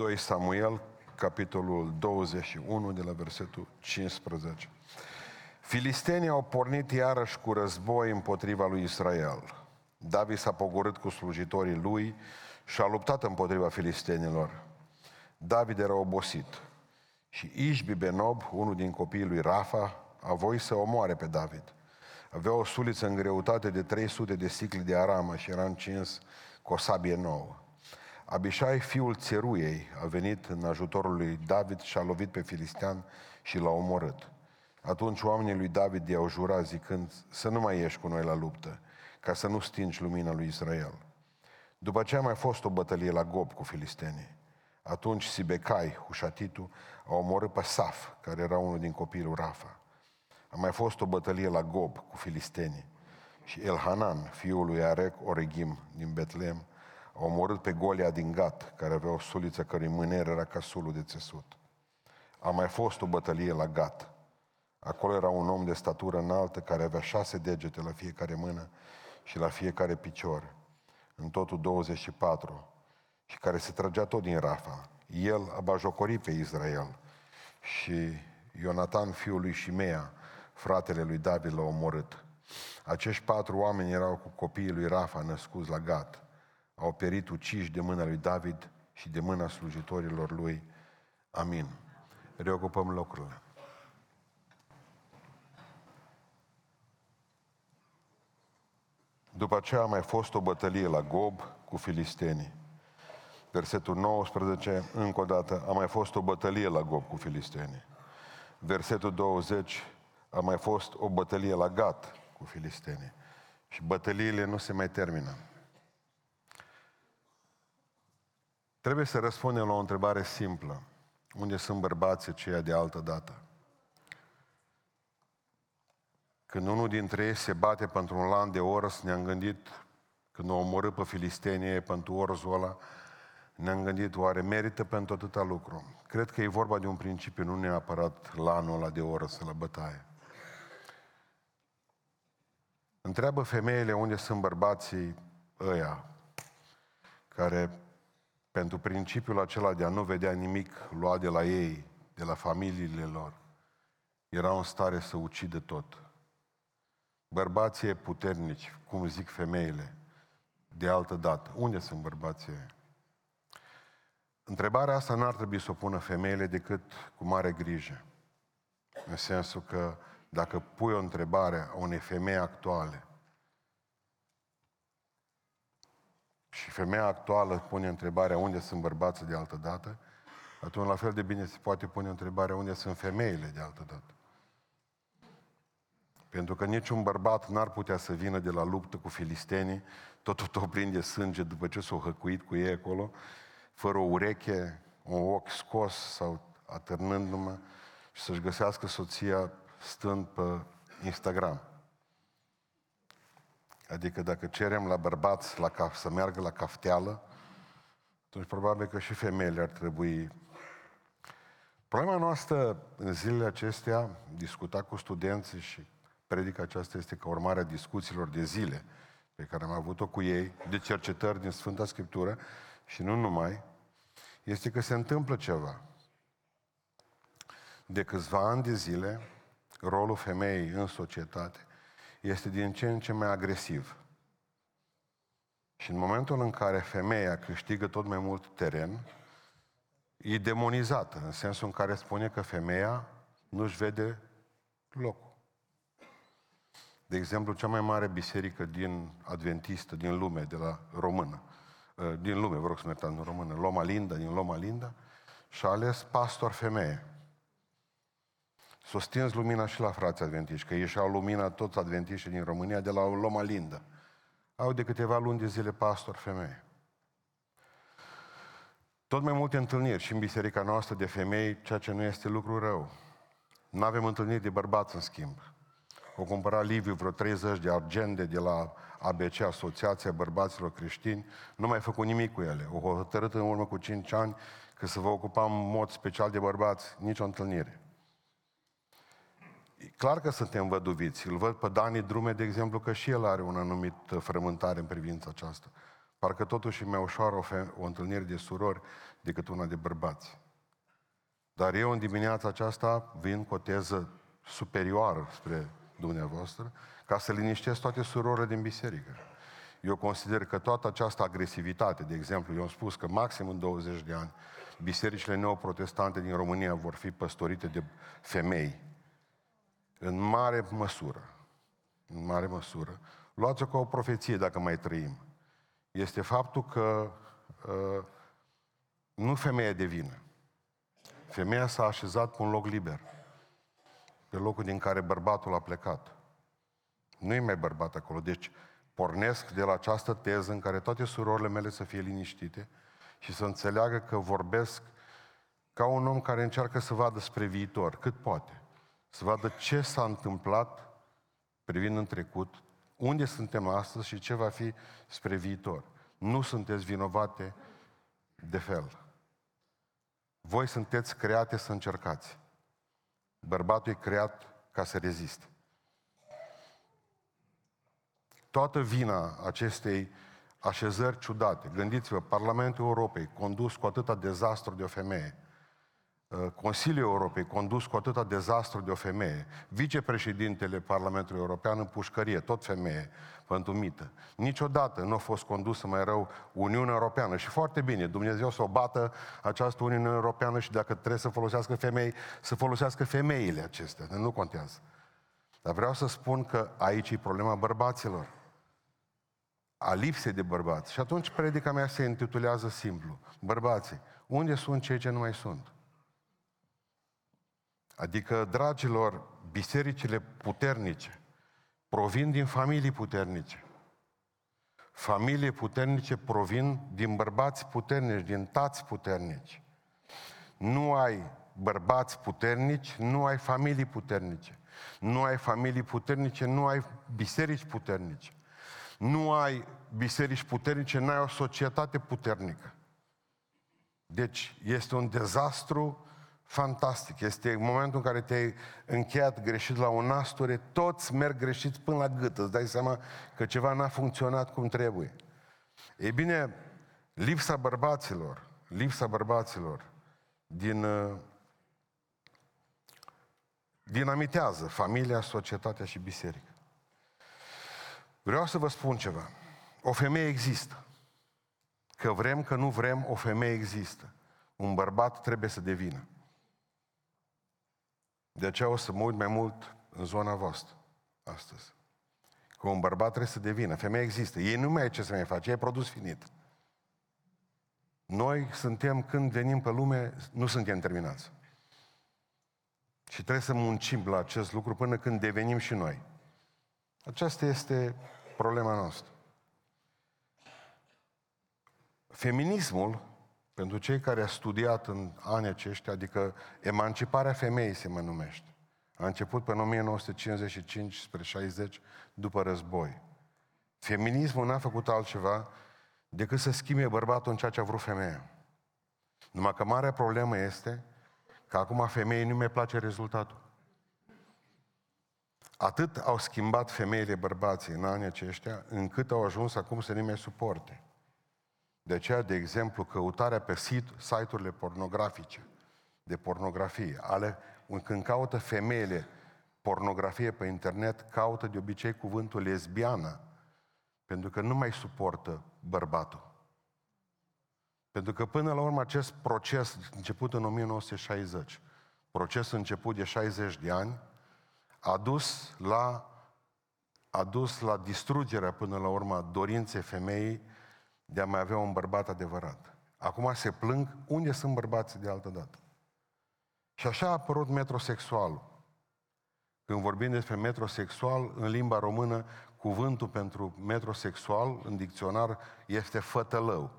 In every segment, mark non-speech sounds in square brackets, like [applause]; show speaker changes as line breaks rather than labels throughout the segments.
2 Samuel, capitolul 21, de la versetul 15. Filistenii au pornit iarăși cu război împotriva lui Israel. David s-a pogorât cu slujitorii lui și a luptat împotriva filistenilor. David era obosit și Ișbi Benob, unul din copiii lui Rafa, a voit să omoare pe David. Avea o suliță în greutate de 300 de sicli de aramă și era încins cu o sabie nouă. Abishai, fiul țeruiei, a venit în ajutorul lui David și a lovit pe filistean și l-a omorât. Atunci oamenii lui David i-au jurat zicând să nu mai ieși cu noi la luptă, ca să nu stingi lumina lui Israel. După ce a mai fost o bătălie la Gob cu filistenii. Atunci Sibecai, Hușatitu, a omorât pe Saf, care era unul din copiii lui Rafa. A mai fost o bătălie la Gob cu filistenii. Și Elhanan, fiul lui Arec Oregim din Betlem, a omorât pe Golia din Gat, care avea o suliță cărui mâner era ca sulul de țesut. A mai fost o bătălie la Gat. Acolo era un om de statură înaltă care avea șase degete la fiecare mână și la fiecare picior. În totul 24 și care se trăgea tot din Rafa. El a bajocorit pe Israel și Ionatan, fiul lui Shimea, fratele lui David, l-a omorât. Acești patru oameni erau cu copiii lui Rafa născuți la Gat. Au perit uciși de mâna lui David și de mâna slujitorilor lui. Amin. Reocupăm locurile. După aceea a mai fost o bătălie la Gob cu filistenii. Versetul 19, încă o dată, a mai fost o bătălie la Gob cu filistenii. Versetul 20, a mai fost o bătălie la Gat cu filistenii. Și bătăliile nu se mai termină. Trebuie să răspundem la o întrebare simplă. Unde sunt bărbații aceia de altă dată? Când unul dintre ei se bate pentru un lan de ors, ne-am gândit, când o omorât pe filistenie pentru orzul ăla, ne-am gândit, oare merită pentru atâta lucru? Cred că e vorba de un principiu, nu neapărat lanul ăla de ors la bătaie. Întreabă femeile unde sunt bărbații ăia care pentru principiul acela de a nu vedea nimic luat de la ei, de la familiile lor, erau în stare să ucidă tot. Bărbații puternici, cum zic femeile, de altă dată. Unde sunt bărbații Întrebarea asta n-ar trebui să o pună femeile decât cu mare grijă. În sensul că dacă pui o întrebare a unei femei actuale și femeia actuală pune întrebarea unde sunt bărbații de altă dată, atunci la fel de bine se poate pune întrebarea unde sunt femeile de altă dată. Pentru că niciun bărbat n-ar putea să vină de la luptă cu filistenii, totul tot plin de sânge după ce s-au hăcuit cu ei acolo, fără o ureche, un ochi scos sau atârnându-mă și să-și găsească soția stând pe Instagram. Adică dacă cerem la bărbați la caf, să meargă la cafteală, atunci probabil că și femeile ar trebui... Problema noastră în zilele acestea, discuta cu studenții și predica aceasta este ca urmare a discuțiilor de zile pe care am avut-o cu ei, de cercetări din Sfânta Scriptură și nu numai, este că se întâmplă ceva. De câțiva ani de zile, rolul femeii în societate este din ce în ce mai agresiv. Și în momentul în care femeia câștigă tot mai mult teren, e demonizată, în sensul în care spune că femeia nu-și vede locul. De exemplu, cea mai mare biserică din adventistă, din lume, de la română, ă, din lume, vă rog să mă în română, Loma Linda, din Loma Linda, și-a ales pastor femeie. S-a stins lumina și la frații adventiști, că ieșeau lumina toți adventiștii din România de la Loma Linda. Au de câteva luni de zile pastor femeie. Tot mai multe întâlniri și în biserica noastră de femei, ceea ce nu este lucru rău. Nu avem întâlniri de bărbați, în schimb. O cumpăra Liviu vreo 30 de agende de la ABC, Asociația Bărbaților Creștini, nu mai făcut nimic cu ele. O hotărât în urmă cu 5 ani că să vă ocupa în mod special de bărbați, nicio întâlnire. E clar că suntem văduviți. Îl văd pe Dani Drume, de exemplu, că și el are un anumit frământare în privința aceasta. Parcă totuși e mai ușoară o, fe- o întâlnire de surori decât una de bărbați. Dar eu în dimineața aceasta vin cu o teză superioară spre dumneavoastră, ca să liniștesc toate surorile din biserică. Eu consider că toată această agresivitate, de exemplu, eu am spus că maxim în 20 de ani, bisericile neoprotestante din România vor fi păstorite de femei. În mare măsură. În mare măsură. Luați-o ca o profeție dacă mai trăim. Este faptul că uh, nu femeia devine. Femeia s-a așezat pe un loc liber. Pe locul din care bărbatul a plecat. Nu e mai bărbat acolo. Deci pornesc de la această teză în care toate surorile mele să fie liniștite și să înțeleagă că vorbesc ca un om care încearcă să vadă spre viitor, cât poate. Să vadă ce s-a întâmplat privind în trecut, unde suntem astăzi și ce va fi spre viitor. Nu sunteți vinovate de fel. Voi sunteți create să încercați. Bărbatul e creat ca să reziste. Toată vina acestei așezări ciudate, gândiți-vă, Parlamentul Europei, condus cu atâta dezastru de o femeie, uh, Consiliul Europei, condus cu atâta dezastru de o femeie, vicepreședintele Parlamentului European în pușcărie, tot femeie, pentru mită. Niciodată nu a fost condusă mai rău Uniunea Europeană și foarte bine, Dumnezeu să o bată această Uniune Europeană și dacă trebuie să folosească femei, să folosească femeile acestea, nu contează. Dar vreau să spun că aici e problema bărbaților a lipsei de bărbați. Și atunci predica mea se intitulează simplu. Bărbații, unde sunt cei ce nu mai sunt? Adică, dragilor, bisericile puternice provin din familii puternice. Familii puternice provin din bărbați puternici, din tați puternici. Nu ai bărbați puternici, nu ai familii puternice. Nu ai familii puternice, nu ai biserici puternice nu ai biserici puternice, n-ai o societate puternică. Deci este un dezastru fantastic. Este momentul în care te-ai încheiat greșit la o nasture, toți merg greșit până la gât. Îți dai seama că ceva n-a funcționat cum trebuie. Ei bine, lipsa bărbaților, lipsa bărbaților din uh, dinamitează familia, societatea și biserica. Vreau să vă spun ceva. O femeie există. Că vrem, că nu vrem, o femeie există. Un bărbat trebuie să devină. De aceea o să mă uit mai mult în zona voastră astăzi. Că un bărbat trebuie să devină. Femeia există. Ei nu mai ai ce să mai face. Ei e produs finit. Noi suntem, când venim pe lume, nu suntem terminați. Și trebuie să muncim la acest lucru până când devenim și noi. Aceasta este problema noastră. Feminismul, pentru cei care au studiat în anii aceștia, adică emanciparea femeii se mă numește. A început pe 1955 spre 60 după război. Feminismul n-a făcut altceva decât să schimbe bărbatul în ceea ce a vrut femeia. Numai că marea problemă este că acum femeii nu mai place rezultatul. Atât au schimbat femeile bărbații în anii aceștia, încât au ajuns acum să nu mai suporte. De aceea, de exemplu, căutarea pe site-urile pornografice, de pornografie, ale, când caută femeile pornografie pe internet, caută de obicei cuvântul lesbiană, pentru că nu mai suportă bărbatul. Pentru că până la urmă acest proces început în 1960, proces început de 60 de ani, a dus la, a dus la distrugerea până la urmă dorinței femeii de a mai avea un bărbat adevărat. Acum se plâng unde sunt bărbații de altă dată. Și așa a apărut metrosexualul. Când vorbim despre metrosexual, în limba română, cuvântul pentru metrosexual în dicționar este fătălău.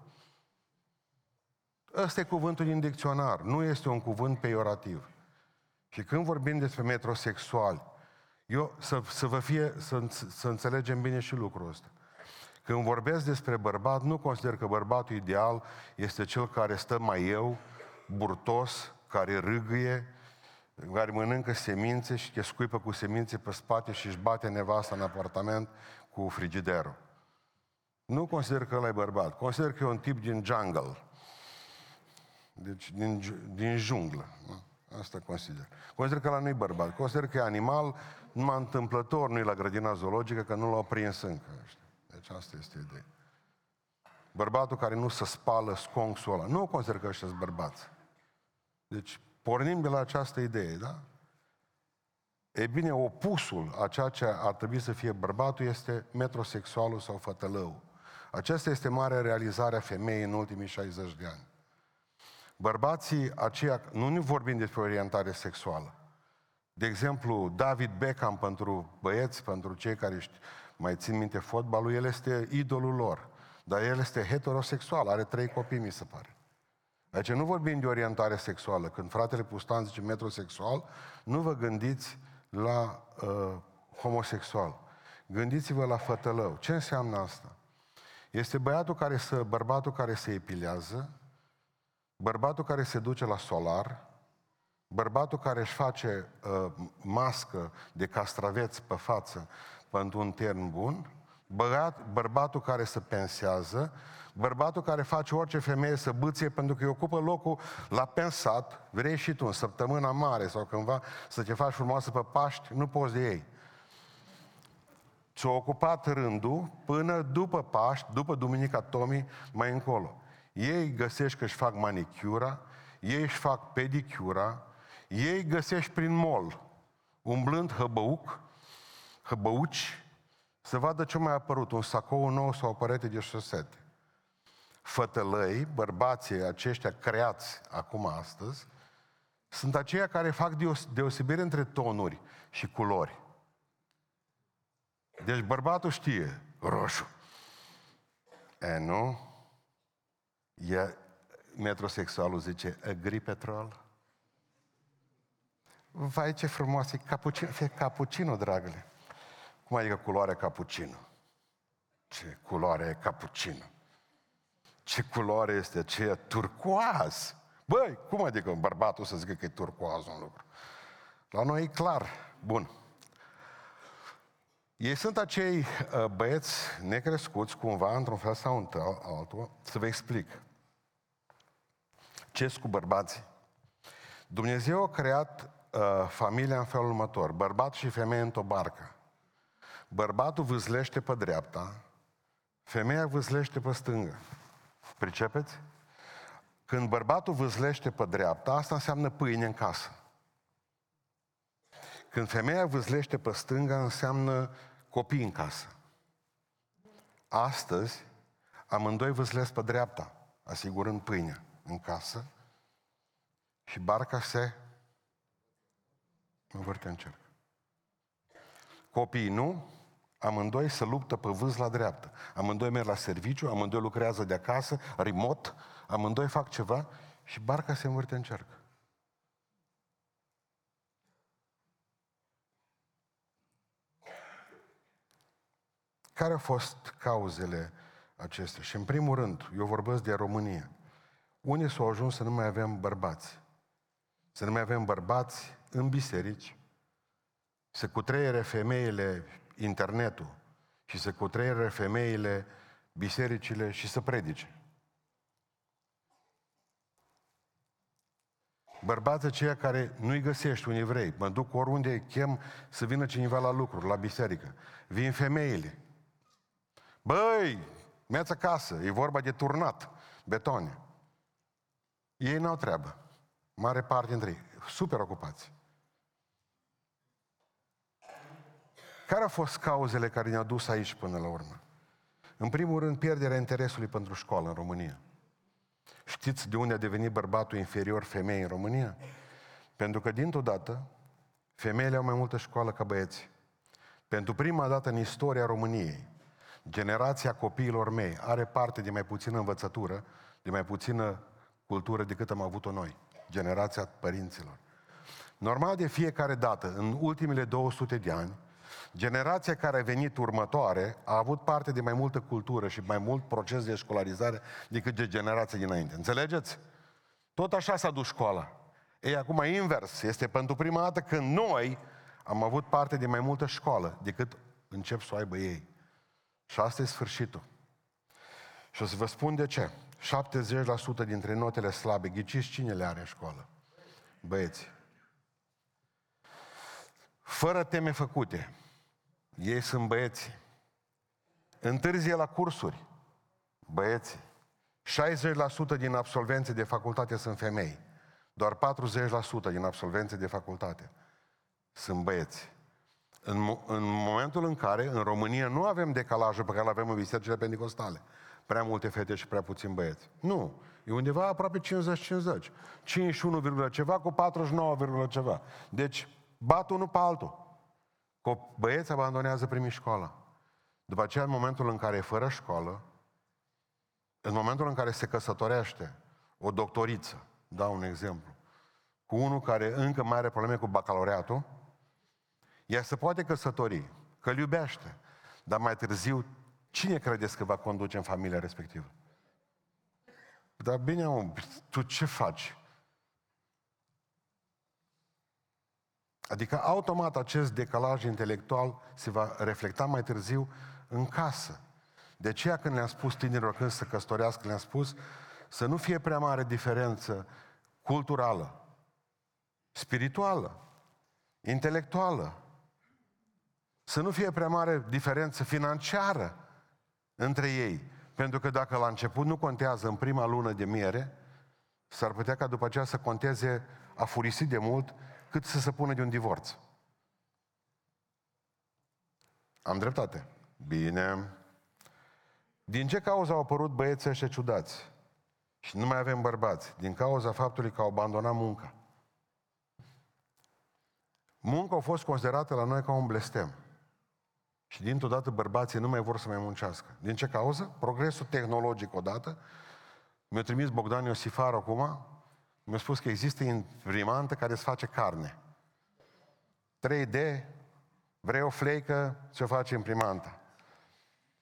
Ăsta e cuvântul din dicționar, nu este un cuvânt peiorativ. Și când vorbim despre metrosexuali, eu, să, să vă fie, să, să înțelegem bine și lucrul ăsta. Când vorbesc despre bărbat, nu consider că bărbatul ideal este cel care stă mai eu, burtos, care râgâie, care mănâncă semințe și te scuipă cu semințe pe spate și își bate nevasta în apartament cu frigiderul. Nu consider că ăla e bărbat. Consider că e un tip din jungle. Deci din, din junglă. Nu? Asta consider. Consider că ăla nu e bărbat. Consider că e animal, numai întâmplător, nu e la grădina zoologică, că nu l-au prins încă. Deci asta este ideea. Bărbatul care nu se spală sconxul ăla. Nu consider că ăștia sunt bărbați. Deci pornim de la această idee, da? E bine, opusul a ceea ce ar trebui să fie bărbatul este metrosexualul sau fătălău. Aceasta este marea realizare a femeii în ultimii 60 de ani. Bărbații aceia, nu ne vorbim despre orientare sexuală. De exemplu, David Beckham pentru băieți, pentru cei care mai țin minte fotbalul, el este idolul lor. Dar el este heterosexual, are trei copii, mi se pare. Deci nu vorbim de orientare sexuală. Când fratele Pustan zice metrosexual, nu vă gândiți la uh, homosexual. Gândiți-vă la fătălău. Ce înseamnă asta? Este băiatul care se, bărbatul care se epilează, bărbatul care se duce la solar, bărbatul care își face uh, mască de castraveți pe față pentru un termen bun, băiat, bărbatul care se pensează, bărbatul care face orice femeie să bâție pentru că îi ocupă locul la pensat, vrei și tu în săptămâna mare sau cândva să te faci frumoasă pe Paști, nu poți de ei. ți a ocupat rândul până după Paști, după Duminica Tomii, mai încolo. Ei găsești că își fac manicura, ei își fac pedicura, ei găsești prin mol, umblând hăbăuc, hăbăuci, să vadă ce mai a apărut, un sacou nou sau o părete de șosete. Fătălăi, bărbații aceștia creați acum astăzi, sunt aceia care fac deosebire între tonuri și culori. Deci bărbatul știe, roșu. E, nu? E, metrosexualul zice, gri petrol. Vai, ce frumos e cappuccino, fie cappuccino, dragule. Cum adică culoarea cappuccino? Ce culoare e cappuccino? Ce culoare este aceea turcoaz? Băi, cum adică bărbatul să zică că e turcoaz un lucru? La noi e clar. Bun. Ei sunt acei uh, băieți necrescuți, cumva, într-un fel sau altul, să vă explic. ce cu bărbații? Dumnezeu a creat uh, familia în felul următor. Bărbat și femeie într-o barcă. Bărbatul vâzlește pe dreapta, femeia vâzlește pe stângă. Pricepeți? Când bărbatul vâzlește pe dreapta, asta înseamnă pâine în casă. Când femeia vâzlește pe stânga, înseamnă copii în casă. Astăzi, amândoi vâzlesc pe dreapta, asigurând pâinea în casă și barca se învârte în cerc. Copiii nu, amândoi se luptă pe vâz la dreaptă. Amândoi merg la serviciu, amândoi lucrează de acasă, remote, amândoi fac ceva și barca se învârte în cerc. Care au fost cauzele acestea? Și în primul rând, eu vorbesc de România. Unii s-au ajuns să nu mai avem bărbați. Să nu mai avem bărbați în biserici, să cutreiere femeile internetul și să cutreiere femeile bisericile și să predice. Bărbații aceia care nu-i găsești un evrei, mă duc oriunde chem să vină cineva la lucru, la biserică. Vin femeile. Băi, merți acasă, e vorba de turnat, betone. Ei n-au treabă. Mare parte dintre ei. Super ocupați. Care au fost cauzele care ne-au dus aici până la urmă? În primul rând, pierderea interesului pentru școală în România. Știți de unde a devenit bărbatul inferior femeii în România? Pentru că, dintr-o dată, femeile au mai multă școală ca băieți. Pentru prima dată în istoria României, generația copiilor mei are parte de mai puțină învățătură, de mai puțină cultură decât am avut-o noi, generația părinților. Normal de fiecare dată, în ultimele 200 de ani, Generația care a venit următoare a avut parte de mai multă cultură și mai mult proces de școlarizare decât de generația dinainte. Înțelegeți? Tot așa s-a dus școala. Ei, acum invers. Este pentru prima dată când noi am avut parte de mai multă școală decât încep să o aibă ei. Și asta e sfârșitul. Și o să vă spun de ce. 70% dintre notele slabe, ghiciți cine le are în școală? Băieți. Fără teme făcute. Ei sunt băieți. Întârzie la cursuri. Băieți. 60% din absolvenții de facultate sunt femei. Doar 40% din absolvenții de facultate sunt băieți. În, în momentul în care în România nu avem decalajul pe care îl avem în bisericile pentecostale, prea multe fete și prea puțini băieți. Nu. E undeva aproape 50-50. 51, ceva cu 49, ceva. Deci bat unul pe altul. Băieți abandonează primii școala. După aceea, în momentul în care e fără școală, în momentul în care se căsătorește o doctoriță, dau un exemplu, cu unul care încă mai are probleme cu bacalaureatul, ea se poate căsători, că îl iubește, dar mai târziu, cine credeți că va conduce în familia respectivă? Dar bine, om, tu ce faci? Adică automat acest decalaj intelectual se va reflecta mai târziu în casă. De aceea când le-am spus tinerilor când să căsătorească, le-am spus să nu fie prea mare diferență culturală, spirituală, intelectuală, să nu fie prea mare diferență financiară între ei. Pentru că dacă la început nu contează în prima lună de miere, s-ar putea ca după aceea să conteze a furisit de mult cât să se pună de un divorț. Am dreptate. Bine. Din ce cauză au apărut băieții ăștia ciudați? Și nu mai avem bărbați. Din cauza faptului că au abandonat munca. Munca a fost considerată la noi ca un blestem. Și dintr-o dată bărbații nu mai vor să mai muncească. Din ce cauză? Progresul tehnologic odată. Mi-a trimis Bogdan Iosifar acum, mi-a spus că există imprimantă care îți face carne. 3D, vrei o fleică, ți-o face imprimanta.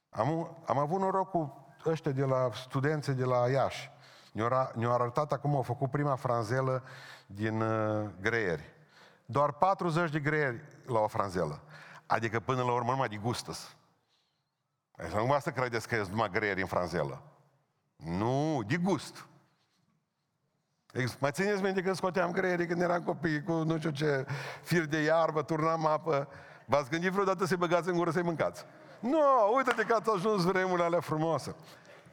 Am, am avut noroc cu ăștia de la studenții de la Iași. Ne-au, ne arătat acum, au făcut prima franzelă din uh, greieri. Doar 40 de greieri la o franzelă. Adică până la urmă numai de gustăs. Așa nu să credeți că e numai greieri în franzelă. Nu, de gust. Mai țineți minte când scoteam greierii când eram copii cu nu știu ce fir de iarbă, turnam apă. V-ați gândit vreodată să-i băgați în gură să-i mâncați? Nu, no, uite-te că ați ajuns vremurile alea frumoase.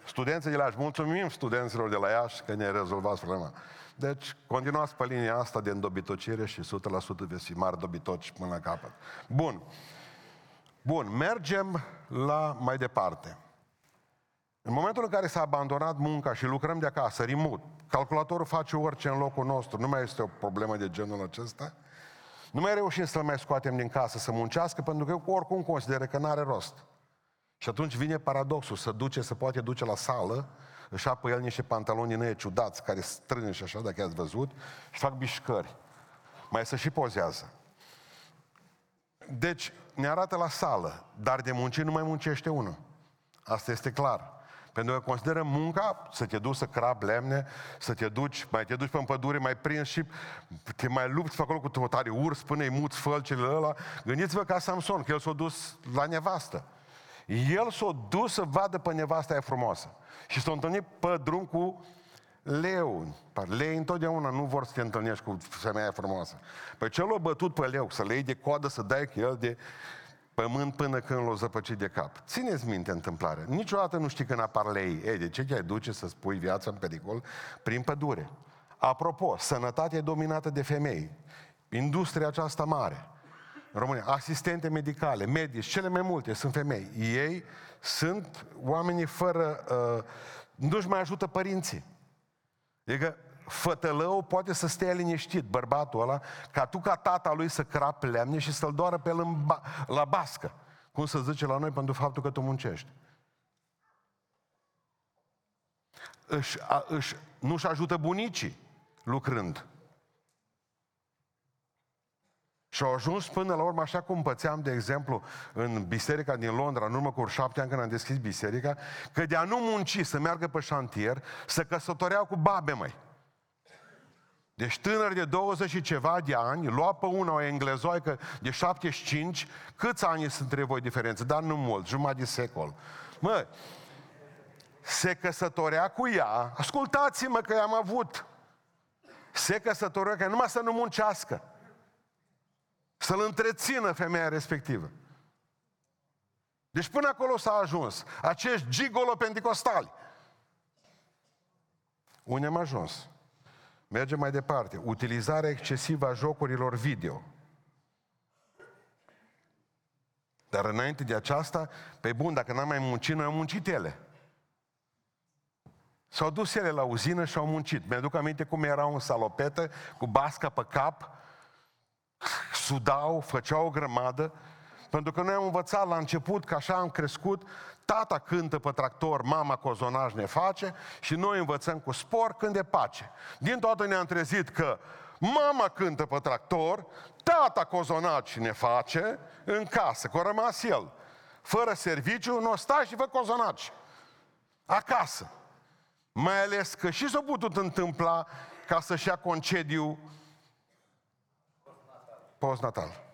Studenții de la Iași, mulțumim studenților de la Iași că ne rezolvați problema. Deci, continuați pe linia asta de îndobitocire și 100% veți fi mari dobitoci până la capăt. Bun. Bun, mergem la mai departe. În momentul în care s-a abandonat munca și lucrăm de acasă, remote, calculatorul face orice în locul nostru, nu mai este o problemă de genul acesta, nu mai reușim să-l mai scoatem din casă să muncească, pentru că oricum consideră că n-are rost. Și atunci vine paradoxul, să duce, să poate duce la sală, își apă el niște pantaloni din ciudați, care strâng și așa, dacă ați văzut, și fac bișcări. Mai să și pozează. Deci, ne arată la sală, dar de muncit nu mai muncește unul. Asta este clar. Pentru că consideră munca să te duci să crab lemne, să te duci, mai te duci pe pădure, mai prins și te mai lupți pe acolo cu tare urs până îi muți fălcele ăla. Gândiți-vă ca Samson, că el s-a dus la nevastă. El s-a dus să vadă pe nevasta aia frumoasă. Și s-a întâlnit pe drum cu leu. Lei întotdeauna nu vor să te întâlnești cu femeia frumoasă. Păi ce l-a bătut pe leu? Să le iei de coadă, să dai cu el de pământ până când l-o zăpăcit de cap. Țineți minte întâmplarea. Niciodată nu știi când apar lei. Ei, de ce te-ai duce să spui viața în pericol prin pădure? Apropo, sănătatea e dominată de femei. Industria aceasta mare. În România, asistente medicale, medici, cele mai multe sunt femei. Ei sunt oamenii fără... Uh, nu-și mai ajută părinții. Adică fătălău poate să stea liniștit, bărbatul ăla, ca tu ca tata lui să crap lemne și să-l doară pe el în ba- la bască. Cum să zice la noi pentru faptul că tu muncești. Își, a, își, nu-și ajută bunicii lucrând. Și au ajuns până la urmă, așa cum pățeam, de exemplu, în biserica din Londra, în urmă cu șapte ani când am deschis biserica, că de a nu munci să meargă pe șantier, să căsătoreau cu babe, mai. Deci tânăr de 20 și ceva de ani, lua pe una o englezoică de 75, câți ani sunt între voi diferență? Dar nu mult, jumătate de secol. Mă, se căsătorea cu ea, ascultați-mă că i-am avut, se căsătorea că numai să nu muncească, să-l întrețină femeia respectivă. Deci până acolo s-a ajuns. Acești gigolo pentecostali. Unde am ajuns? Mergem mai departe. Utilizarea excesivă a jocurilor video. Dar înainte de aceasta, pe bun, dacă n-am mai muncit, noi am muncit ele. S-au dus ele la uzină și au muncit. Mi-aduc aminte cum erau în salopetă, cu basca pe cap, sudau, făceau o grămadă, pentru că noi am învățat la început că așa am crescut, tata cântă pe tractor, mama cozonaj ne face și noi învățăm cu spor când e pace. Din toată ne-am trezit că mama cântă pe tractor, tata cozonaj ne face în casă, că a rămas el. Fără serviciu, nu stai și vă cozonaci. Acasă. Mai ales că și s-a putut întâmpla ca să-și ia concediu postnatal.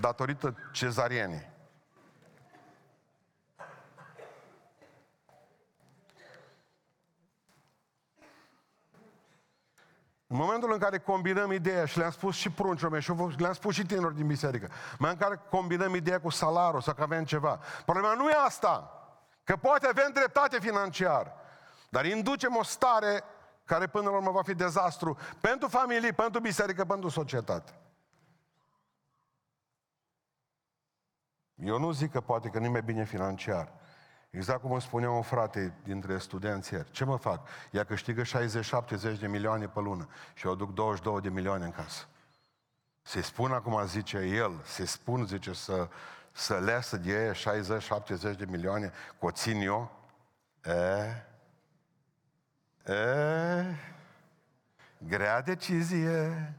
Datorită cezarienii. În momentul în care combinăm ideea, și le-am spus și pruncilor mei, și le-am spus și tinerilor din biserică, în în care combinăm ideea cu salarul sau că avem ceva. Problema nu e asta. Că poate avem dreptate financiar, dar inducem o stare care până la urmă va fi dezastru pentru familie, pentru biserică, pentru societate. Eu nu zic că poate că nu mai bine financiar. Exact cum îmi spunea un frate dintre studenți ieri. Ce mă fac? Ea câștigă 60-70 de milioane pe lună și eu duc 22 de milioane în casă. Se spun acum, zice el, se spun, zice, să, să lesă de ei 60-70 de milioane, că o țin eu. E, e, grea decizie.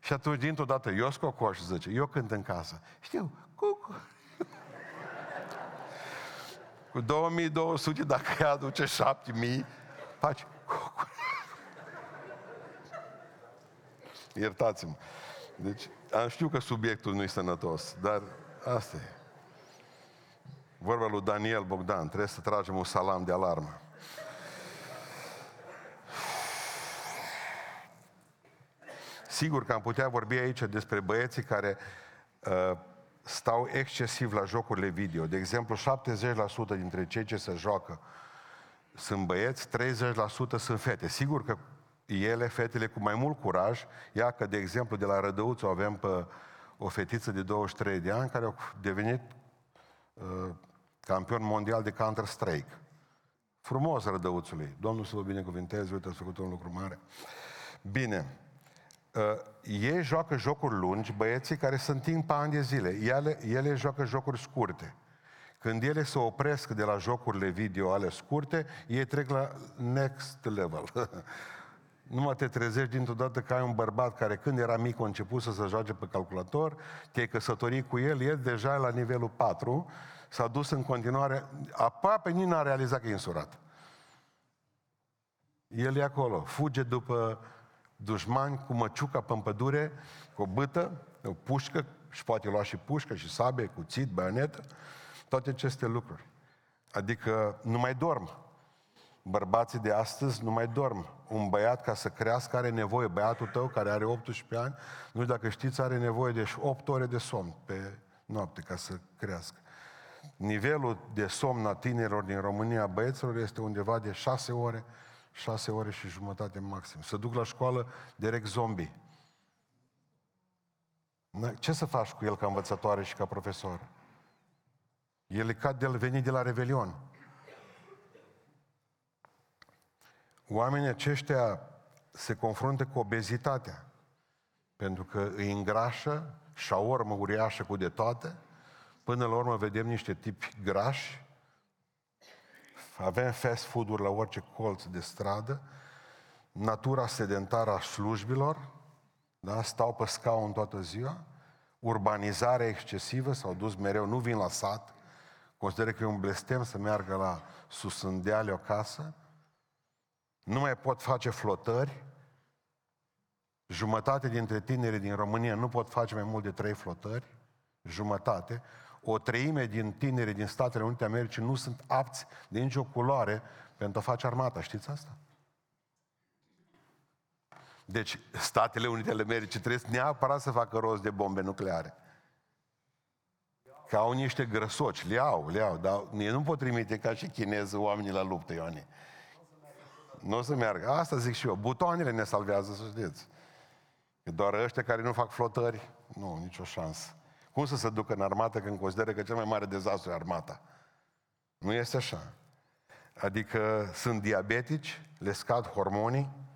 Și atunci, dintr-o dată, eu scocoș, zice, eu cânt în casă. Știu, cucu. Cu 2200, dacă ea aduce 7000, faci cucu. Iertați-mă. Deci, am știu că subiectul nu e sănătos, dar asta e. Vorba lui Daniel Bogdan, trebuie să tragem un salam de alarmă. Sigur că am putea vorbi aici despre băieții care uh, stau excesiv la jocurile video. De exemplu, 70% dintre cei ce se joacă sunt băieți, 30% sunt fete. Sigur că ele, fetele, cu mai mult curaj, ia că, de exemplu, de la Rădăuțu avem pe o fetiță de 23 de ani care a devenit uh, campion mondial de Counter-Strike. Frumos Rădăuțului. Domnul să vă binecuvinteze, uite, ați făcut un lucru mare. Bine, uh, ei joacă jocuri lungi, băieții care sunt timp pe ani de zile. Ele, ele joacă jocuri scurte. Când ele se opresc de la jocurile video ale scurte, ei trec la next level. [laughs] Numai te trezești dintr-o dată că ai un bărbat care când era mic a început să se joace pe calculator, te-ai căsătorit cu el, el deja la nivelul 4, s-a dus în continuare, aproape nici n-a realizat că e însurat. El e acolo, fuge după dușmani cu măciuca pe pădure, cu o bâtă, o pușcă, și poate lua și pușcă, și sabe, cuțit, baionetă, toate aceste lucruri. Adică nu mai dorm. Bărbații de astăzi nu mai dorm. Un băiat ca să crească are nevoie, băiatul tău care are 18 ani, nu știu dacă știți, are nevoie de 8 ore de somn pe noapte ca să crească. Nivelul de somn a tinerilor din România, băieților, este undeva de 6 ore, 6 ore și jumătate maxim. Să duc la școală direct zombie. Ce să faci cu el ca învățătoare și ca profesor? El e ca de venit de la Revelion. Oamenii aceștia se confruntă cu obezitatea, pentru că îi îngrașă, urmă uriașă cu de toate, până la urmă vedem niște tipi grași, avem fast food-uri la orice colț de stradă, natura sedentară a slujbilor, da? stau pe scaun toată ziua, urbanizare excesivă, s-au dus mereu, nu vin la sat, consideră că e un blestem să meargă la susândeale o casă, nu mai pot face flotări, jumătate dintre tinerii din România nu pot face mai mult de trei flotări, jumătate, o treime din tinerii din Statele Unite Americii nu sunt apți de nicio culoare pentru a face armata. Știți asta? Deci, Statele Unite ale Americii trebuie neapărat să facă rost de bombe nucleare. Că au niște grăsoci, le au, le au, dar ei nu pot trimite ca și chineză oamenii la luptă, Ioane. Nu o să meargă. Asta zic și eu. Butoanele ne salvează, să știți. Că doar ăștia care nu fac flotări, nu, nicio șansă. Cum să se ducă în armată când consideră că cel mai mare dezastru e armata? Nu este așa. Adică sunt diabetici, le scad hormonii,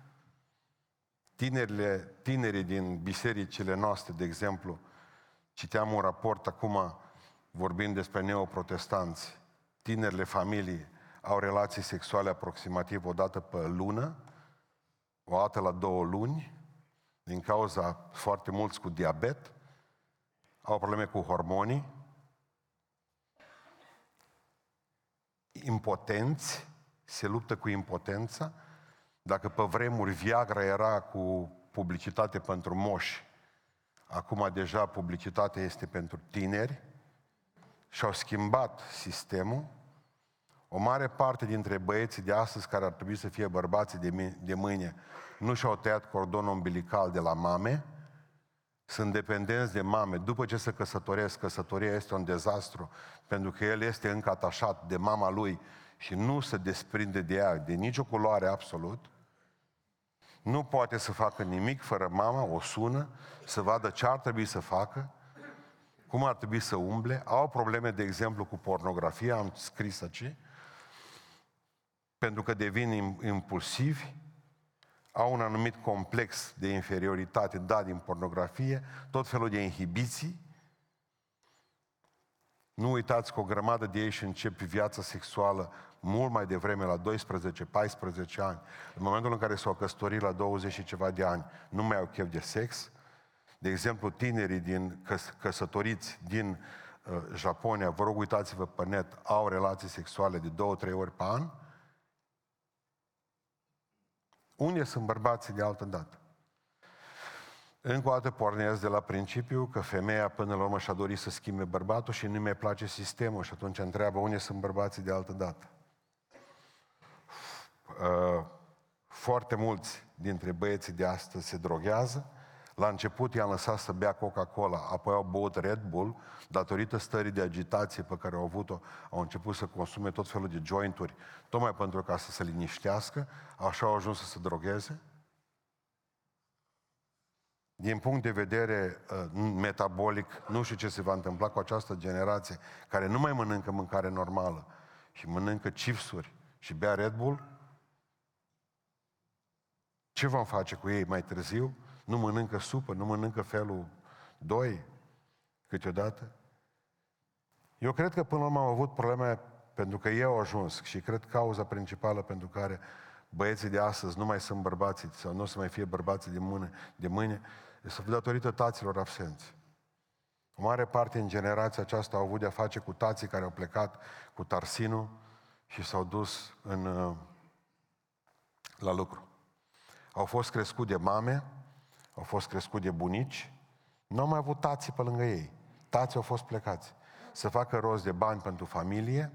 tinerile, tinerii din bisericile noastre, de exemplu, citeam un raport acum vorbind despre neoprotestanți, tinerile familii au relații sexuale aproximativ o dată pe lună, o dată la două luni, din cauza foarte mulți cu diabet, au probleme cu hormonii, impotenți, se luptă cu impotența. Dacă pe vremuri Viagra era cu publicitate pentru moși, acum deja publicitatea este pentru tineri și au schimbat sistemul. O mare parte dintre băieții de astăzi care ar trebui să fie bărbații de, de mâine nu și-au tăiat cordonul umbilical de la mame, sunt dependenți de mame. După ce se căsătoresc, căsătoria este un dezastru, pentru că el este încă atașat de mama lui și nu se desprinde de ea, de nicio culoare absolut. Nu poate să facă nimic fără mama, o sună, să vadă ce ar trebui să facă, cum ar trebui să umble. Au probleme, de exemplu, cu pornografia, am scris aici, pentru că devin impulsivi, au un anumit complex de inferioritate dat din pornografie, tot felul de inhibiții. Nu uitați că o grămadă de ei și încep viața sexuală mult mai devreme, la 12-14 ani. În momentul în care s-au căsătorit la 20 și ceva de ani, nu mai au chef de sex. De exemplu, tinerii din căs- căsătoriți din uh, Japonia, vă rog uitați-vă pe net, au relații sexuale de două, trei ori pe an unde sunt bărbații de altă dată? Încă o dată pornesc de la principiu că femeia până la urmă și-a dorit să schimbe bărbatul și nu mai place sistemul și atunci întreabă unde sunt bărbații de altă dată. Uh, foarte mulți dintre băieții de astăzi se droghează, la început i-am lăsat să bea Coca-Cola, apoi au băut Red Bull, datorită stării de agitație pe care au avut-o, au început să consume tot felul de jointuri, tocmai pentru ca să se liniștească, așa au ajuns să se drogheze. Din punct de vedere uh, metabolic, nu știu ce se va întâmpla cu această generație care nu mai mănâncă mâncare normală și mănâncă chipsuri și bea Red Bull. Ce vom face cu ei mai târziu? Nu mănâncă supă, nu mănâncă felul 2 câteodată. Eu cred că până la urmă am avut probleme pentru că eu au ajuns și cred cauza principală pentru care băieții de astăzi nu mai sunt bărbații sau nu o să mai fie bărbații de, mâine, de mâine, este datorită taților absenți. O mare parte în generația aceasta au avut de-a face cu tații care au plecat cu tarsinul și s-au dus în, uh, la lucru. Au fost crescut de mame, au fost crescut de bunici, nu au mai avut tații pe lângă ei. Tații au fost plecați. Să facă rost de bani pentru familie,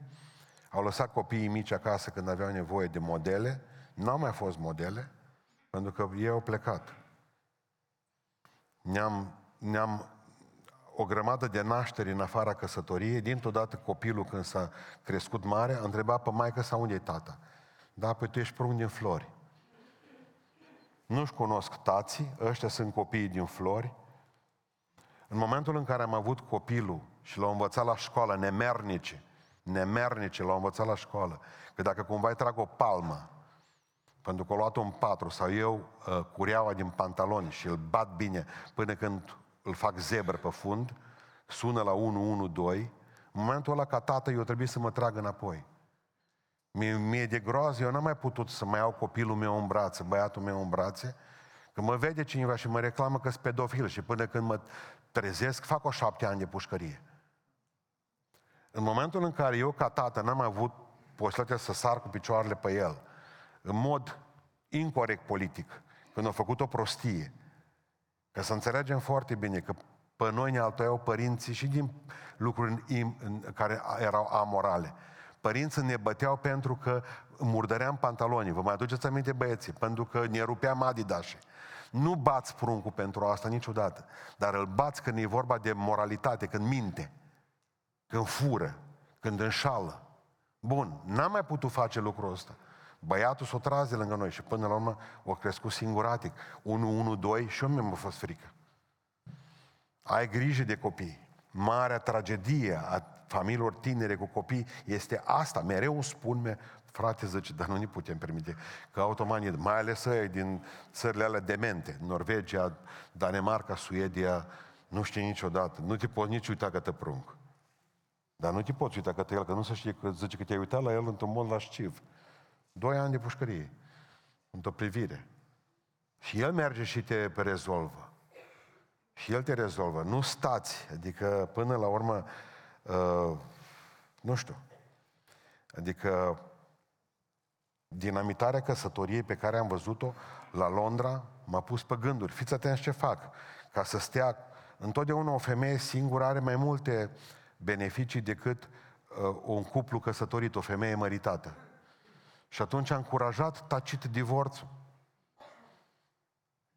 au lăsat copiii mici acasă când aveau nevoie de modele, nu au mai fost modele, pentru că ei au plecat. Ne-am, ne-am o grămadă de nașteri în afara căsătoriei, dintr-o dată copilul când s-a crescut mare, a întrebat pe maică sau unde e tata. Da, păi tu ești prunc din flori nu-și cunosc tații, ăștia sunt copiii din flori. În momentul în care am avut copilul și l-au învățat la școală, nemernice, nemernice, l-au învățat la școală, că dacă cumva îi trag o palmă, pentru că a luat un patru sau eu uh, cureaua din pantaloni și îl bat bine până când îl fac zebr pe fund, sună la 112, în momentul ăla ca tată eu trebuie să mă trag înapoi. Mie, mie de groază, eu n-am mai putut să mai iau copilul meu în brațe, băiatul meu în brațe, că mă vede cineva și mă reclamă că sunt pedofil și până când mă trezesc, fac o șapte ani de pușcărie. În momentul în care eu, ca tată, n-am avut posibilitatea să sar cu picioarele pe el, în mod incorrect politic, când a făcut o prostie, ca să înțelegem foarte bine că Pe noi ne altoiau părinții și din lucruri care erau amorale. Părinții ne băteau pentru că murdăream pantalonii. Vă mai aduceți aminte, băieții? Pentru că ne rupeam adidașe. Nu bați pruncul pentru asta niciodată, dar îl bați când e vorba de moralitate, când minte, când fură, când înșală. Bun, n-am mai putut face lucrul ăsta. Băiatul s-o tras de lângă noi și până la urmă o crescut singuratic. 1, 1, 2 și eu mi-am fost frică. Ai grijă de copii. Marea tragedie a familiilor tinere cu copii este asta. Mereu îmi spun, frate, zice, dar nu ne putem permite că automanii, mai ales ei din țările alea demente, Norvegia, Danemarca, Suedia, nu știe niciodată, nu te poți nici uita că te prunc. Dar nu te poți uita că te el, că nu se știe că zice că te-ai uitat la el într-un mod lasciv. Doi ani de pușcărie, într-o privire. Și el merge și te rezolvă. Și el te rezolvă. Nu stați, adică până la urmă, uh, nu știu, adică dinamitarea căsătoriei pe care am văzut-o la Londra m-a pus pe gânduri. Fiți atenți ce fac. Ca să stea, întotdeauna o femeie singură are mai multe beneficii decât uh, un cuplu căsătorit, o femeie măritată. Și atunci a încurajat tacit divorțul.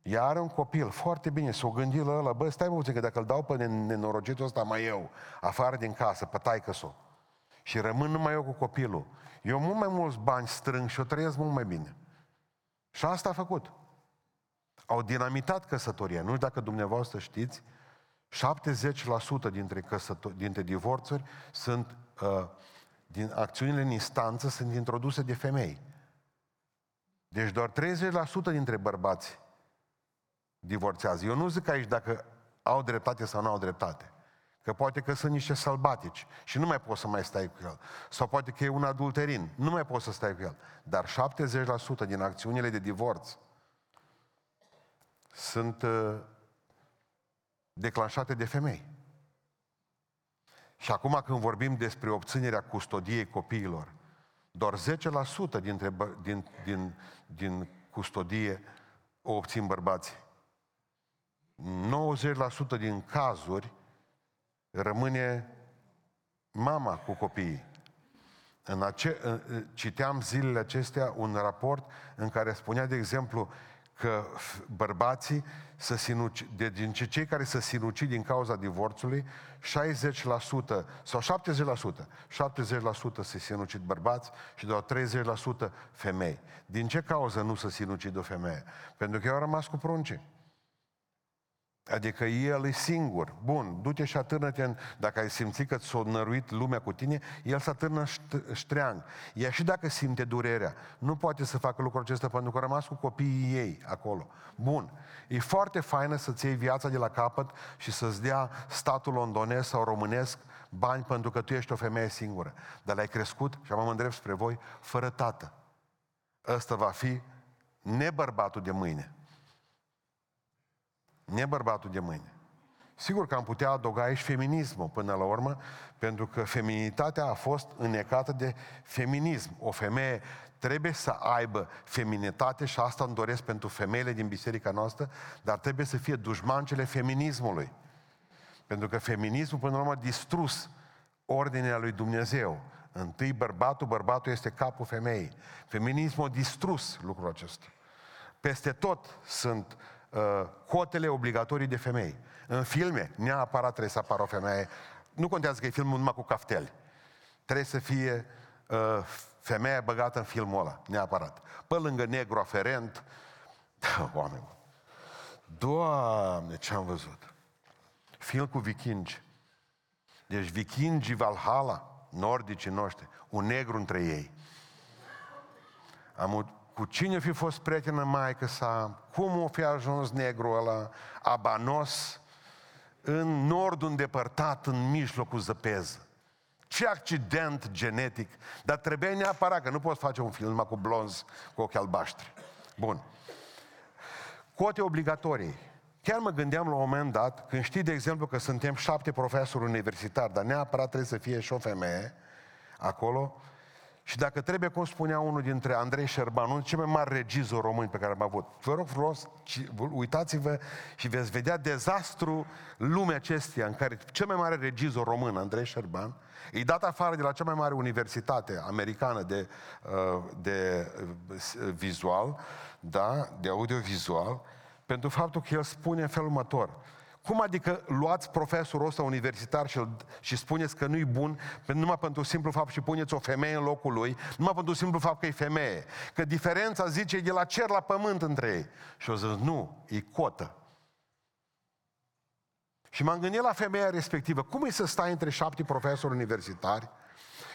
Ea are un copil, foarte bine, s-o gândi la ăla, bă, stai puțin, că dacă îl dau pe nenorocitul ăsta mai eu, afară din casă, pe taică s și rămân numai eu cu copilul, eu mult mai mulți bani strâng și o trăiesc mult mai bine. Și asta a făcut. Au dinamitat căsătoria. Nu știu dacă dumneavoastră știți, 70% dintre, căsător- dintre divorțuri sunt, uh, din acțiunile în instanță sunt introduse de femei. Deci doar 30% dintre bărbați divorțează. Eu nu zic aici dacă au dreptate sau nu au dreptate. Că poate că sunt niște sălbatici și nu mai poți să mai stai cu el. Sau poate că e un adulterin, nu mai poți să stai cu el. Dar 70% din acțiunile de divorț sunt uh, declanșate de femei. Și acum când vorbim despre obținerea custodiei copiilor, doar 10% dintre, din, din, din custodie o obțin bărbații. 90% din cazuri rămâne mama cu copiii. În ace- citeam zilele acestea un raport în care spunea, de exemplu, că bărbații să sinuci, de, din cei care se sinucid din cauza divorțului, 60% sau 70%, 70% se sinucid bărbați și doar 30% femei. Din ce cauză nu se sinucid o femeie? Pentru că eu am rămas cu pruncii. Adică el e singur. Bun, du-te și atârnă-te în... Dacă ai simțit că ți-a năruit lumea cu tine, el să atârnă ștreang. Ea și dacă simte durerea, nu poate să facă lucrul acesta pentru că a rămas cu copiii ei acolo. Bun. E foarte faină să-ți iei viața de la capăt și să-ți dea statul londonez sau românesc bani pentru că tu ești o femeie singură. Dar l-ai crescut, și am îndrept spre voi, fără tată. Ăsta va fi nebărbatul de mâine ne bărbatul de mâine. Sigur că am putea adăuga aici feminismul până la urmă, pentru că feminitatea a fost înnecată de feminism. O femeie trebuie să aibă feminitate și asta îmi doresc pentru femeile din biserica noastră, dar trebuie să fie dușmancele feminismului. Pentru că feminismul până la urmă a distrus ordinea lui Dumnezeu. Întâi bărbatul, bărbatul este capul femeii. Feminismul a distrus lucrul acesta. Peste tot sunt uh, cotele obligatorii de femei. În filme, neapărat trebuie să apară o femeie. Nu contează că e filmul numai cu cafteli. Trebuie să fie uh, femeia băgată în filmul ăla, neapărat. Pe lângă negru aferent, [laughs] oameni. Doamne, ce am văzut. Film cu vikingi. Deci vikingii Valhalla, nordicii noștri, un negru între ei. Am cu cine fi fost prietenă maică sa, cum o fi ajuns negru ăla, abanos, în nordul îndepărtat, în mijlocul zăpeză. Ce accident genetic! Dar trebuie neapărat, că nu poți face un film cu blonzi, cu ochi albaștri. Bun. Cote obligatorii. Chiar mă gândeam la un moment dat, când știi, de exemplu, că suntem șapte profesori universitari, dar neapărat trebuie să fie și o femeie acolo, Și dacă trebuie, cum spunea unul dintre Andrei Șerban, unul cei mai mari regizori români pe care am avut, vă rog frumos, uitați-vă și veți vedea dezastru lumea acesteia în care cel mai mare regizor român, Andrei Șerban, e dat afară de la cea mai mare universitate americană de, uh, de uh, vizual, da, de audiovizual, pentru faptul că el spune în felul următor. Cum adică luați profesorul ăsta universitar și, și spuneți că nu-i bun numai pentru simplu fapt și puneți o femeie în locul lui, numai pentru simplu fapt că e femeie. Că diferența, zice, e de la cer la pământ între ei. Și o zis, nu, e cotă. Și m-am gândit la femeia respectivă. Cum e să stai între șapte profesori universitari,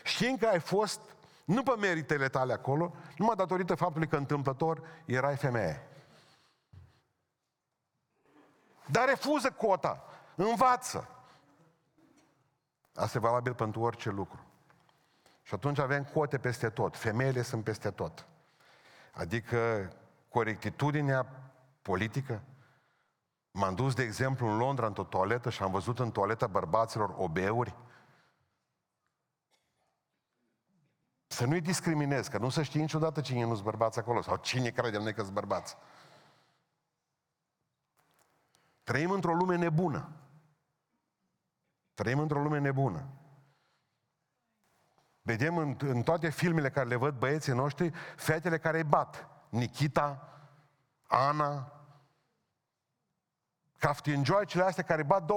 știind că ai fost, nu pe meritele tale acolo, numai datorită faptului că întâmplător erai femeie. Dar refuză cota. Învață. Asta e valabil pentru orice lucru. Și atunci avem cote peste tot. Femeile sunt peste tot. Adică corectitudinea politică. M-am dus, de exemplu, în Londra, într-o toaletă și am văzut în toaleta bărbaților obeuri. Să nu-i discriminez, că nu să știi niciodată cine nu-s bărbați acolo, sau cine crede noi că-s bărbați. Trăim într-o lume nebună. Trăim într-o lume nebună. Vedem în, în toate filmele care le văd băieții noștri, fetele care îi bat. Nikita, Ana, caftinjoicele astea care bat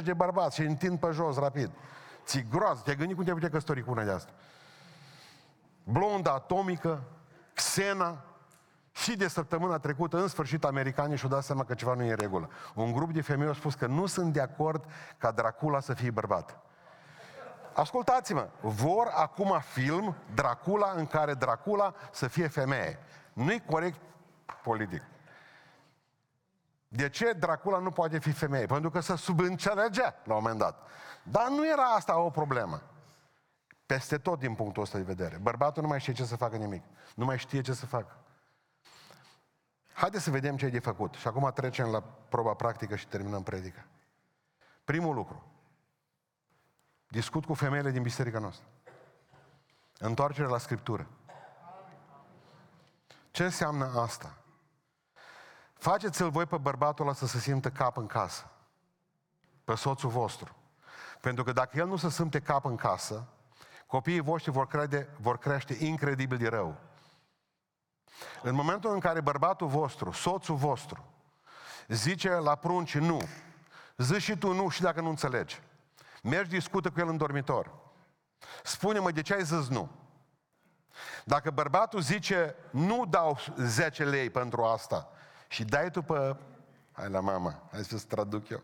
20-30 de bărbați și întind pe jos rapid. Ți groază, te-ai gândit cum te putea căsători cu una de asta. Blonda atomică, Xena, și de săptămâna trecută, în sfârșit, americanii și-au dat seama că ceva nu e în regulă. Un grup de femei au spus că nu sunt de acord ca Dracula să fie bărbat. Ascultați-mă, vor acum film Dracula în care Dracula să fie femeie. Nu-i corect politic. De ce Dracula nu poate fi femeie? Pentru că se subînțelegea la un moment dat. Dar nu era asta o problemă. Peste tot din punctul ăsta de vedere. Bărbatul nu mai știe ce să facă nimic. Nu mai știe ce să facă. Haideți să vedem ce e de făcut. Și acum trecem la proba practică și terminăm predica. Primul lucru. Discut cu femeile din biserica noastră. Întoarcere la Scriptură. Ce înseamnă asta? Faceți-l voi pe bărbatul ăla să se simtă cap în casă. Pe soțul vostru. Pentru că dacă el nu se simte cap în casă, copiii voștri vor, crede, vor crește incredibil de rău. În momentul în care bărbatul vostru, soțul vostru, zice la prunci nu, zici și tu nu și dacă nu înțelegi. Mergi, discută cu el în dormitor. Spune-mă de ce ai zis nu. Dacă bărbatul zice nu dau 10 lei pentru asta și dai tu pe... Hai la mama, hai să-ți traduc eu.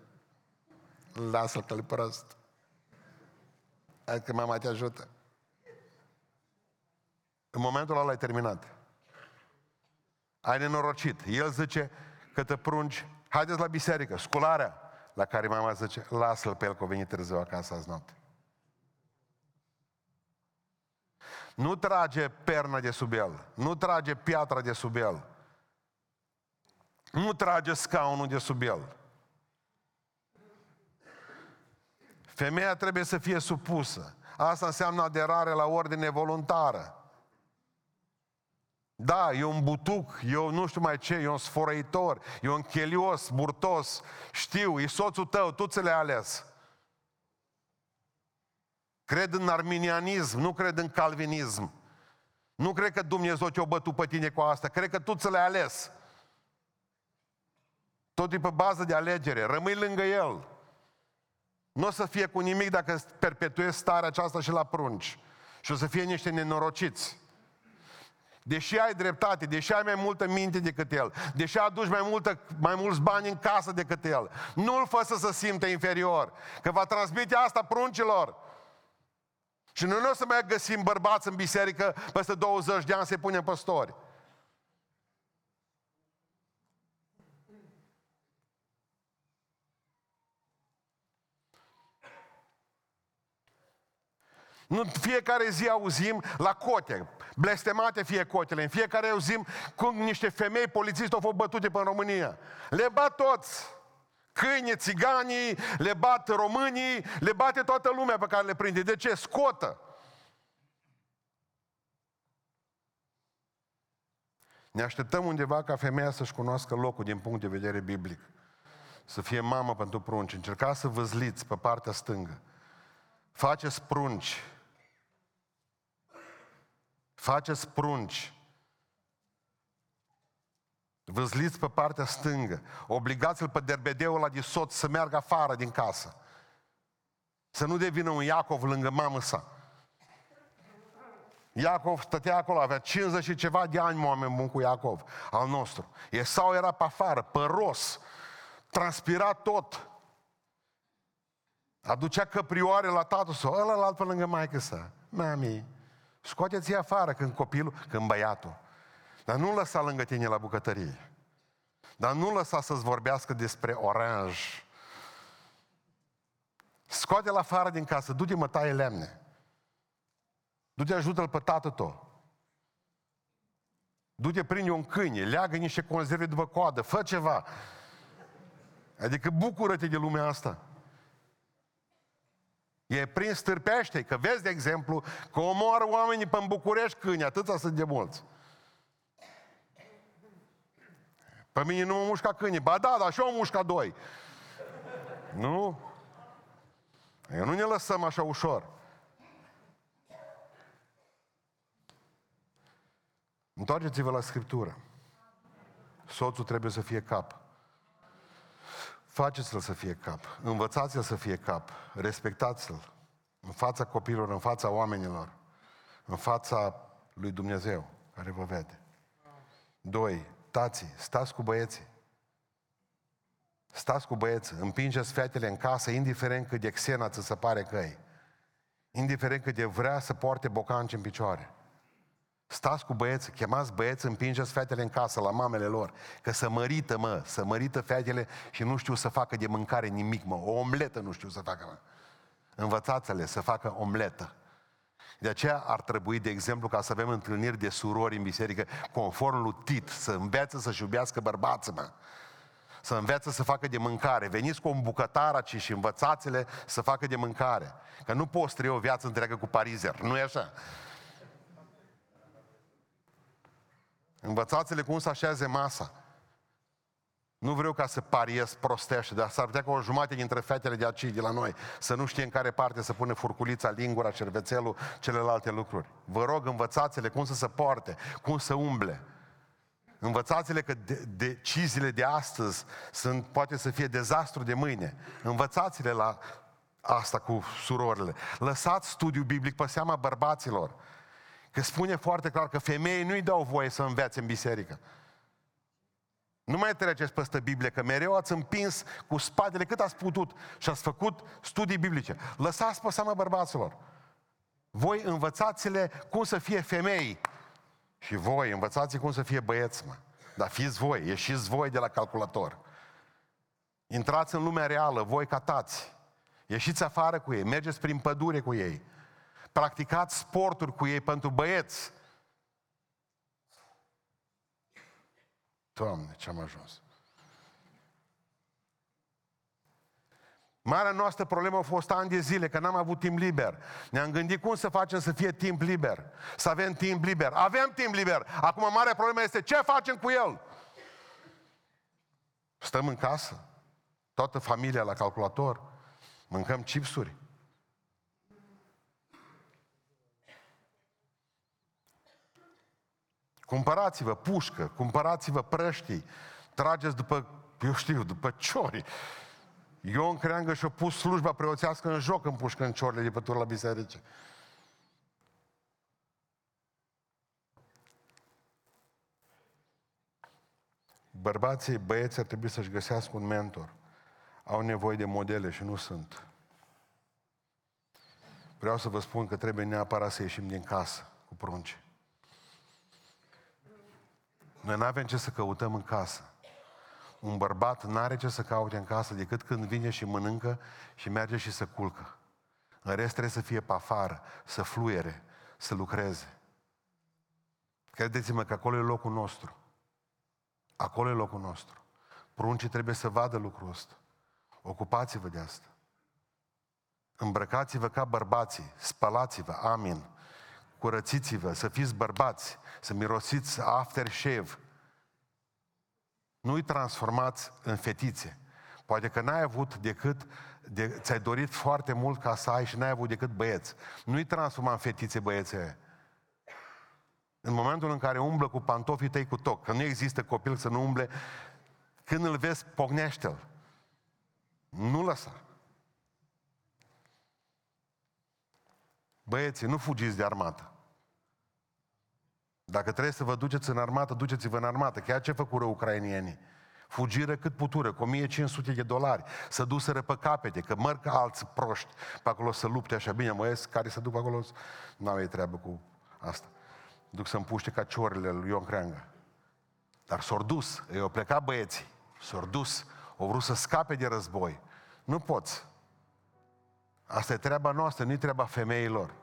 Lasă-l că prost. Hai că mama te ajută. În momentul ăla ai terminat. Ai nenorocit. El zice că te prunci, haideți la biserică, scularea. La care mama zice, lasă-l pe el că a venit târziu acasă azi noapte. Nu trage perna de sub el, nu trage piatra de sub el, nu trage scaunul de sub el. Femeia trebuie să fie supusă. Asta înseamnă aderare la ordine voluntară. Da, e un butuc, eu nu știu mai ce, e un sfărăitor, e un chelios, burtos, știu, e soțul tău, tu ți le-ai ales. Cred în arminianism, nu cred în calvinism. Nu cred că Dumnezeu te-a bătut pe tine cu asta, cred că tu ți le-ai ales. Tot e pe bază de alegere, rămâi lângă El. Nu o să fie cu nimic dacă perpetuezi starea aceasta și la prunci. Și o să fie niște nenorociți. Deși ai dreptate, deși ai mai multă minte decât el, deși aduci mai, multă, mai mulți bani în casă decât el, nu-l fă să se simte inferior, că va transmite asta pruncilor. Și noi nu o să mai găsim bărbați în biserică peste 20 de ani să-i punem păstori. Nu fiecare zi auzim la cote, Blestemate fie cotele. În fiecare zi, cum niște femei polițiști au fost bătute pe România. Le bat toți. Câinii, țiganii, le bat românii, le bate toată lumea pe care le prinde. De ce? Scotă. Ne așteptăm undeva ca femeia să-și cunoască locul din punct de vedere biblic. Să fie mamă pentru prunci. încerca să văzliți pe partea stângă. Faceți prunci Faceți prunci. Văzliți pe partea stângă. Obligați-l pe derbedeul la de soț să meargă afară din casă. Să nu devină un Iacov lângă mamă sa. Iacov stătea acolo, avea 50 și ceva de ani oameni bun cu Iacov, al nostru. Esau era pe afară, păros, transpira tot. Aducea căprioare la tatăl său, ăla la alt pe lângă maică sa. Mami, scoateți-i afară când copilul, când băiatul. Dar nu lăsa lângă tine la bucătărie. Dar nu lăsa să-ți vorbească despre oranj. Scoate-l afară din casă, du-te mă taie lemne. Du-te ajută-l pe tată tău. Du-te prinde un câine, leagă niște conserve după coadă, fă ceva. Adică bucură-te de lumea asta. E prins stârpește că vezi, de exemplu, că omoară oamenii pe București câini, atâția sunt de mulți. Pe mine nu mă mușca câini. Ba da, dar și eu mușca doi. Nu? Eu nu ne lăsăm așa ușor. Întoarceți-vă la Scriptură. Soțul trebuie să fie cap. Faceți-l să fie cap. Învățați-l să fie cap. Respectați-l. În fața copilor, în fața oamenilor. În fața lui Dumnezeu, care vă vede. Doi, tații, stați cu băieții. Stați cu băieții, împingeți fetele în casă, indiferent cât de xena ți se pare că e. Indiferent cât de vrea să poarte bocanci în picioare. Stați cu băieți, chemați băieți, împingeți fetele în casă la mamele lor, că să mărită, mă, să mărită fetele și nu știu să facă de mâncare nimic, mă, o omletă nu știu să facă, mă. Învățați-le să facă omletă. De aceea ar trebui, de exemplu, ca să avem întâlniri de surori în biserică, conform lui Tit, să învețe să-și iubească bărbații, mă. Să învețe să facă de mâncare. Veniți cu un bucătar aici și învățați-le să facă de mâncare. Că nu poți trăi o viață întreagă cu parizer, nu e așa? Învățați-le cum să așeze masa. Nu vreau ca să pariez prostește, dar s-ar putea ca o jumătate dintre fetele de aici, de la noi, să nu știe în care parte să pune furculița, lingura, cervețelul, celelalte lucruri. Vă rog, învățați-le cum să se poarte, cum să umble. Învățați-le că de, deciziile de astăzi sunt, poate să fie dezastru de mâine. Învățați-le la asta cu surorile. Lăsați studiul biblic pe seama bărbaților. Că spune foarte clar că femeii nu-i dau voie să învețe în biserică. Nu mai treceți peste Biblie, că mereu ați împins cu spatele cât ați putut și ați făcut studii biblice. Lăsați pe seama bărbaților. Voi învățați-le cum să fie femei. Și voi învățați cum să fie băieți, mă. Dar fiți voi, ieșiți voi de la calculator. Intrați în lumea reală, voi catați. Ieșiți afară cu ei, mergeți prin pădure cu ei. Practicați sporturi cu ei pentru băieți. Doamne, ce am ajuns. Marea noastră problemă a fost ani de zile, că n-am avut timp liber. Ne-am gândit cum să facem să fie timp liber. Să avem timp liber. Avem timp liber. Acum marea problemă este ce facem cu el. Stăm în casă, toată familia la calculator, mâncăm chipsuri. Cumpărați-vă pușcă, cumpărați-vă prăștii, trageți după, eu știu, după ciori. Ion Creangă și-a pus slujba preoțească în joc în pușcă în ciorile de pe la biserică. Bărbații, băieții ar trebui să-și găsească un mentor. Au nevoie de modele și nu sunt. Vreau să vă spun că trebuie neapărat să ieșim din casă cu prunci. Noi nu avem ce să căutăm în casă. Un bărbat nu are ce să caute în casă decât când vine și mănâncă și merge și se culcă. În rest trebuie să fie pe afară, să fluiere, să lucreze. Credeți-mă că acolo e locul nostru. Acolo e locul nostru. Pruncii trebuie să vadă lucrul ăsta. Ocupați-vă de asta. Îmbrăcați-vă ca bărbații, spălați-vă, amin curățiți-vă, să fiți bărbați, să mirosiți aftershave, Nu-i transformați în fetițe. Poate că n-ai avut decât, de, ți-ai dorit foarte mult ca să ai și n-ai avut decât băieți. Nu-i transforma în fetițe băiețe. În momentul în care umblă cu pantofii tăi cu toc, că nu există copil să nu umble, când îl vezi, pognește-l. Nu lăsa. Băieții, nu fugiți de armată. Dacă trebuie să vă duceți în armată, duceți-vă în armată. Chiar ce făcură ucrainienii? Fugiră cât putură, cu 1500 de dolari, să duseră pe capete, că măr ca alți proști pe acolo să lupte așa bine, măiesc, care să duc acolo, n-au ei treabă cu asta. Duc să împuște ca ciorile lui Ion Creangă. Dar s-au dus, ei au plecat băieții, s-au dus, au vrut să scape de război. Nu poți. Asta e treaba noastră, nu e treaba femeilor.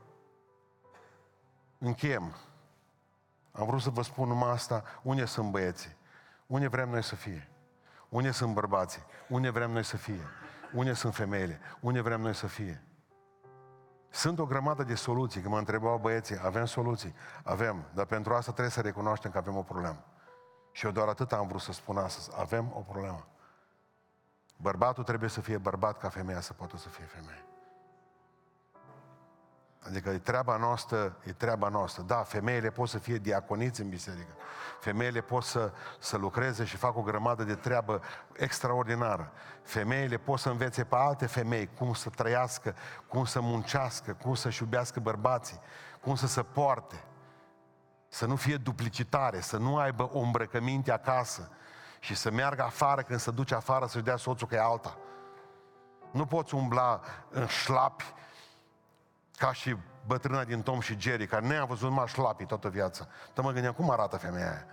Încheiem. Am vrut să vă spun numai asta, unde sunt băieții, unde vrem noi să fie, unde sunt bărbații, unde vrem noi să fie, unde sunt femeile, unde vrem noi să fie. Sunt o grămadă de soluții, că mă întrebau băieții, avem soluții? Avem, dar pentru asta trebuie să recunoaștem că avem o problemă. Și eu doar atât am vrut să spun astăzi, avem o problemă. Bărbatul trebuie să fie bărbat ca femeia să poată să fie femeie. Adică e treaba noastră, e treaba noastră. Da, femeile pot să fie diaconiți în biserică. Femeile pot să, să lucreze și fac o grămadă de treabă extraordinară. Femeile pot să învețe pe alte femei cum să trăiască, cum să muncească, cum să-și iubească bărbații, cum să se poarte. Să nu fie duplicitare, să nu aibă o îmbrăcăminte acasă și să meargă afară când se duce afară să-și dea soțul că e alta. Nu poți umbla în șlapi ca și bătrâna din Tom și Jerry, care ne-a văzut numai șlapii toată viața. Dar mă gândeam, cum arată femeia aia?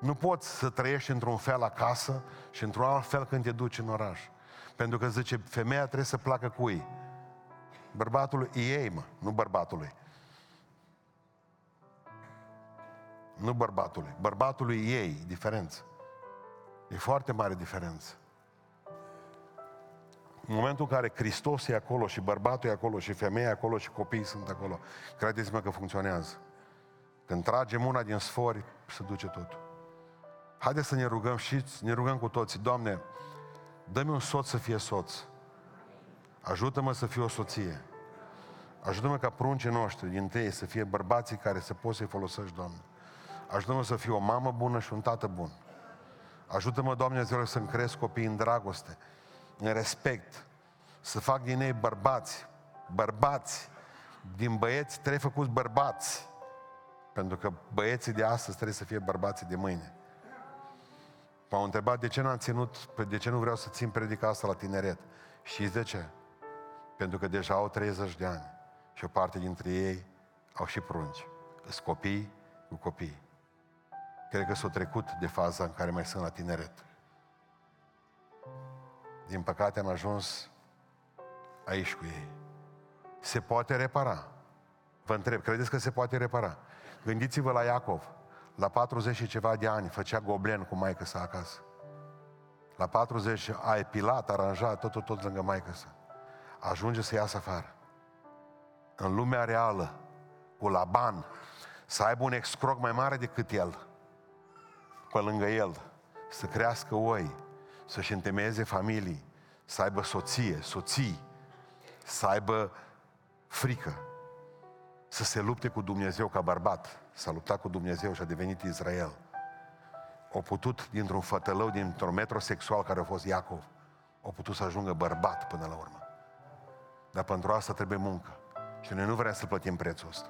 Nu poți să trăiești într-un fel acasă și într-un alt fel când te duci în oraș. Pentru că zice, femeia trebuie să placă cu ei. Bărbatul e ei, mă, nu bărbatului. Nu bărbatului. Bărbatului e ei, diferență. E foarte mare diferență. În momentul în care Hristos e acolo și bărbatul e acolo și femeia e acolo și copiii sunt acolo, credeți-mă că funcționează. Când tragem una din sfori, se duce totul. Haideți să ne rugăm și ne rugăm cu toții. Doamne, dă-mi un soț să fie soț. Ajută-mă să fiu o soție. Ajută-mă ca pruncii noștri din tăi să fie bărbații care să poți să-i folosești, Doamne. Ajută-mă să fiu o mamă bună și un tată bun. Ajută-mă, Doamne, să-mi cresc copiii în dragoste, în respect, să fac din ei bărbați, bărbați, din băieți trebuie făcuți bărbați, pentru că băieții de astăzi trebuie să fie bărbații de mâine. M-au întrebat de ce n-am ținut, de ce nu vreau să țin predica asta la tineret. Știți de ce? Pentru că deja au 30 de ani și o parte dintre ei au și prunci. Sunt copii cu copii. Cred că s-au trecut de faza în care mai sunt la tineret. Din păcate am ajuns aici cu ei. Se poate repara. Vă întreb, credeți că se poate repara? Gândiți-vă la Iacov. La 40 și ceva de ani făcea goblen cu maică sa acasă. La 40 a epilat, aranjat, tot, tot, tot lângă maică sa. Ajunge să iasă afară. În lumea reală, cu Laban, să aibă un excroc mai mare decât el, pe lângă el, să crească oi, să-și întemeieze familii, să aibă soție, soții, să aibă frică, să se lupte cu Dumnezeu ca bărbat, s-a luptat cu Dumnezeu și a devenit Israel. O putut, dintr-un fătălău, dintr-un metrosexual care a fost Iacov, o putut să ajungă bărbat până la urmă. Dar pentru asta trebuie muncă. Și noi nu vrem să plătim prețul ăsta.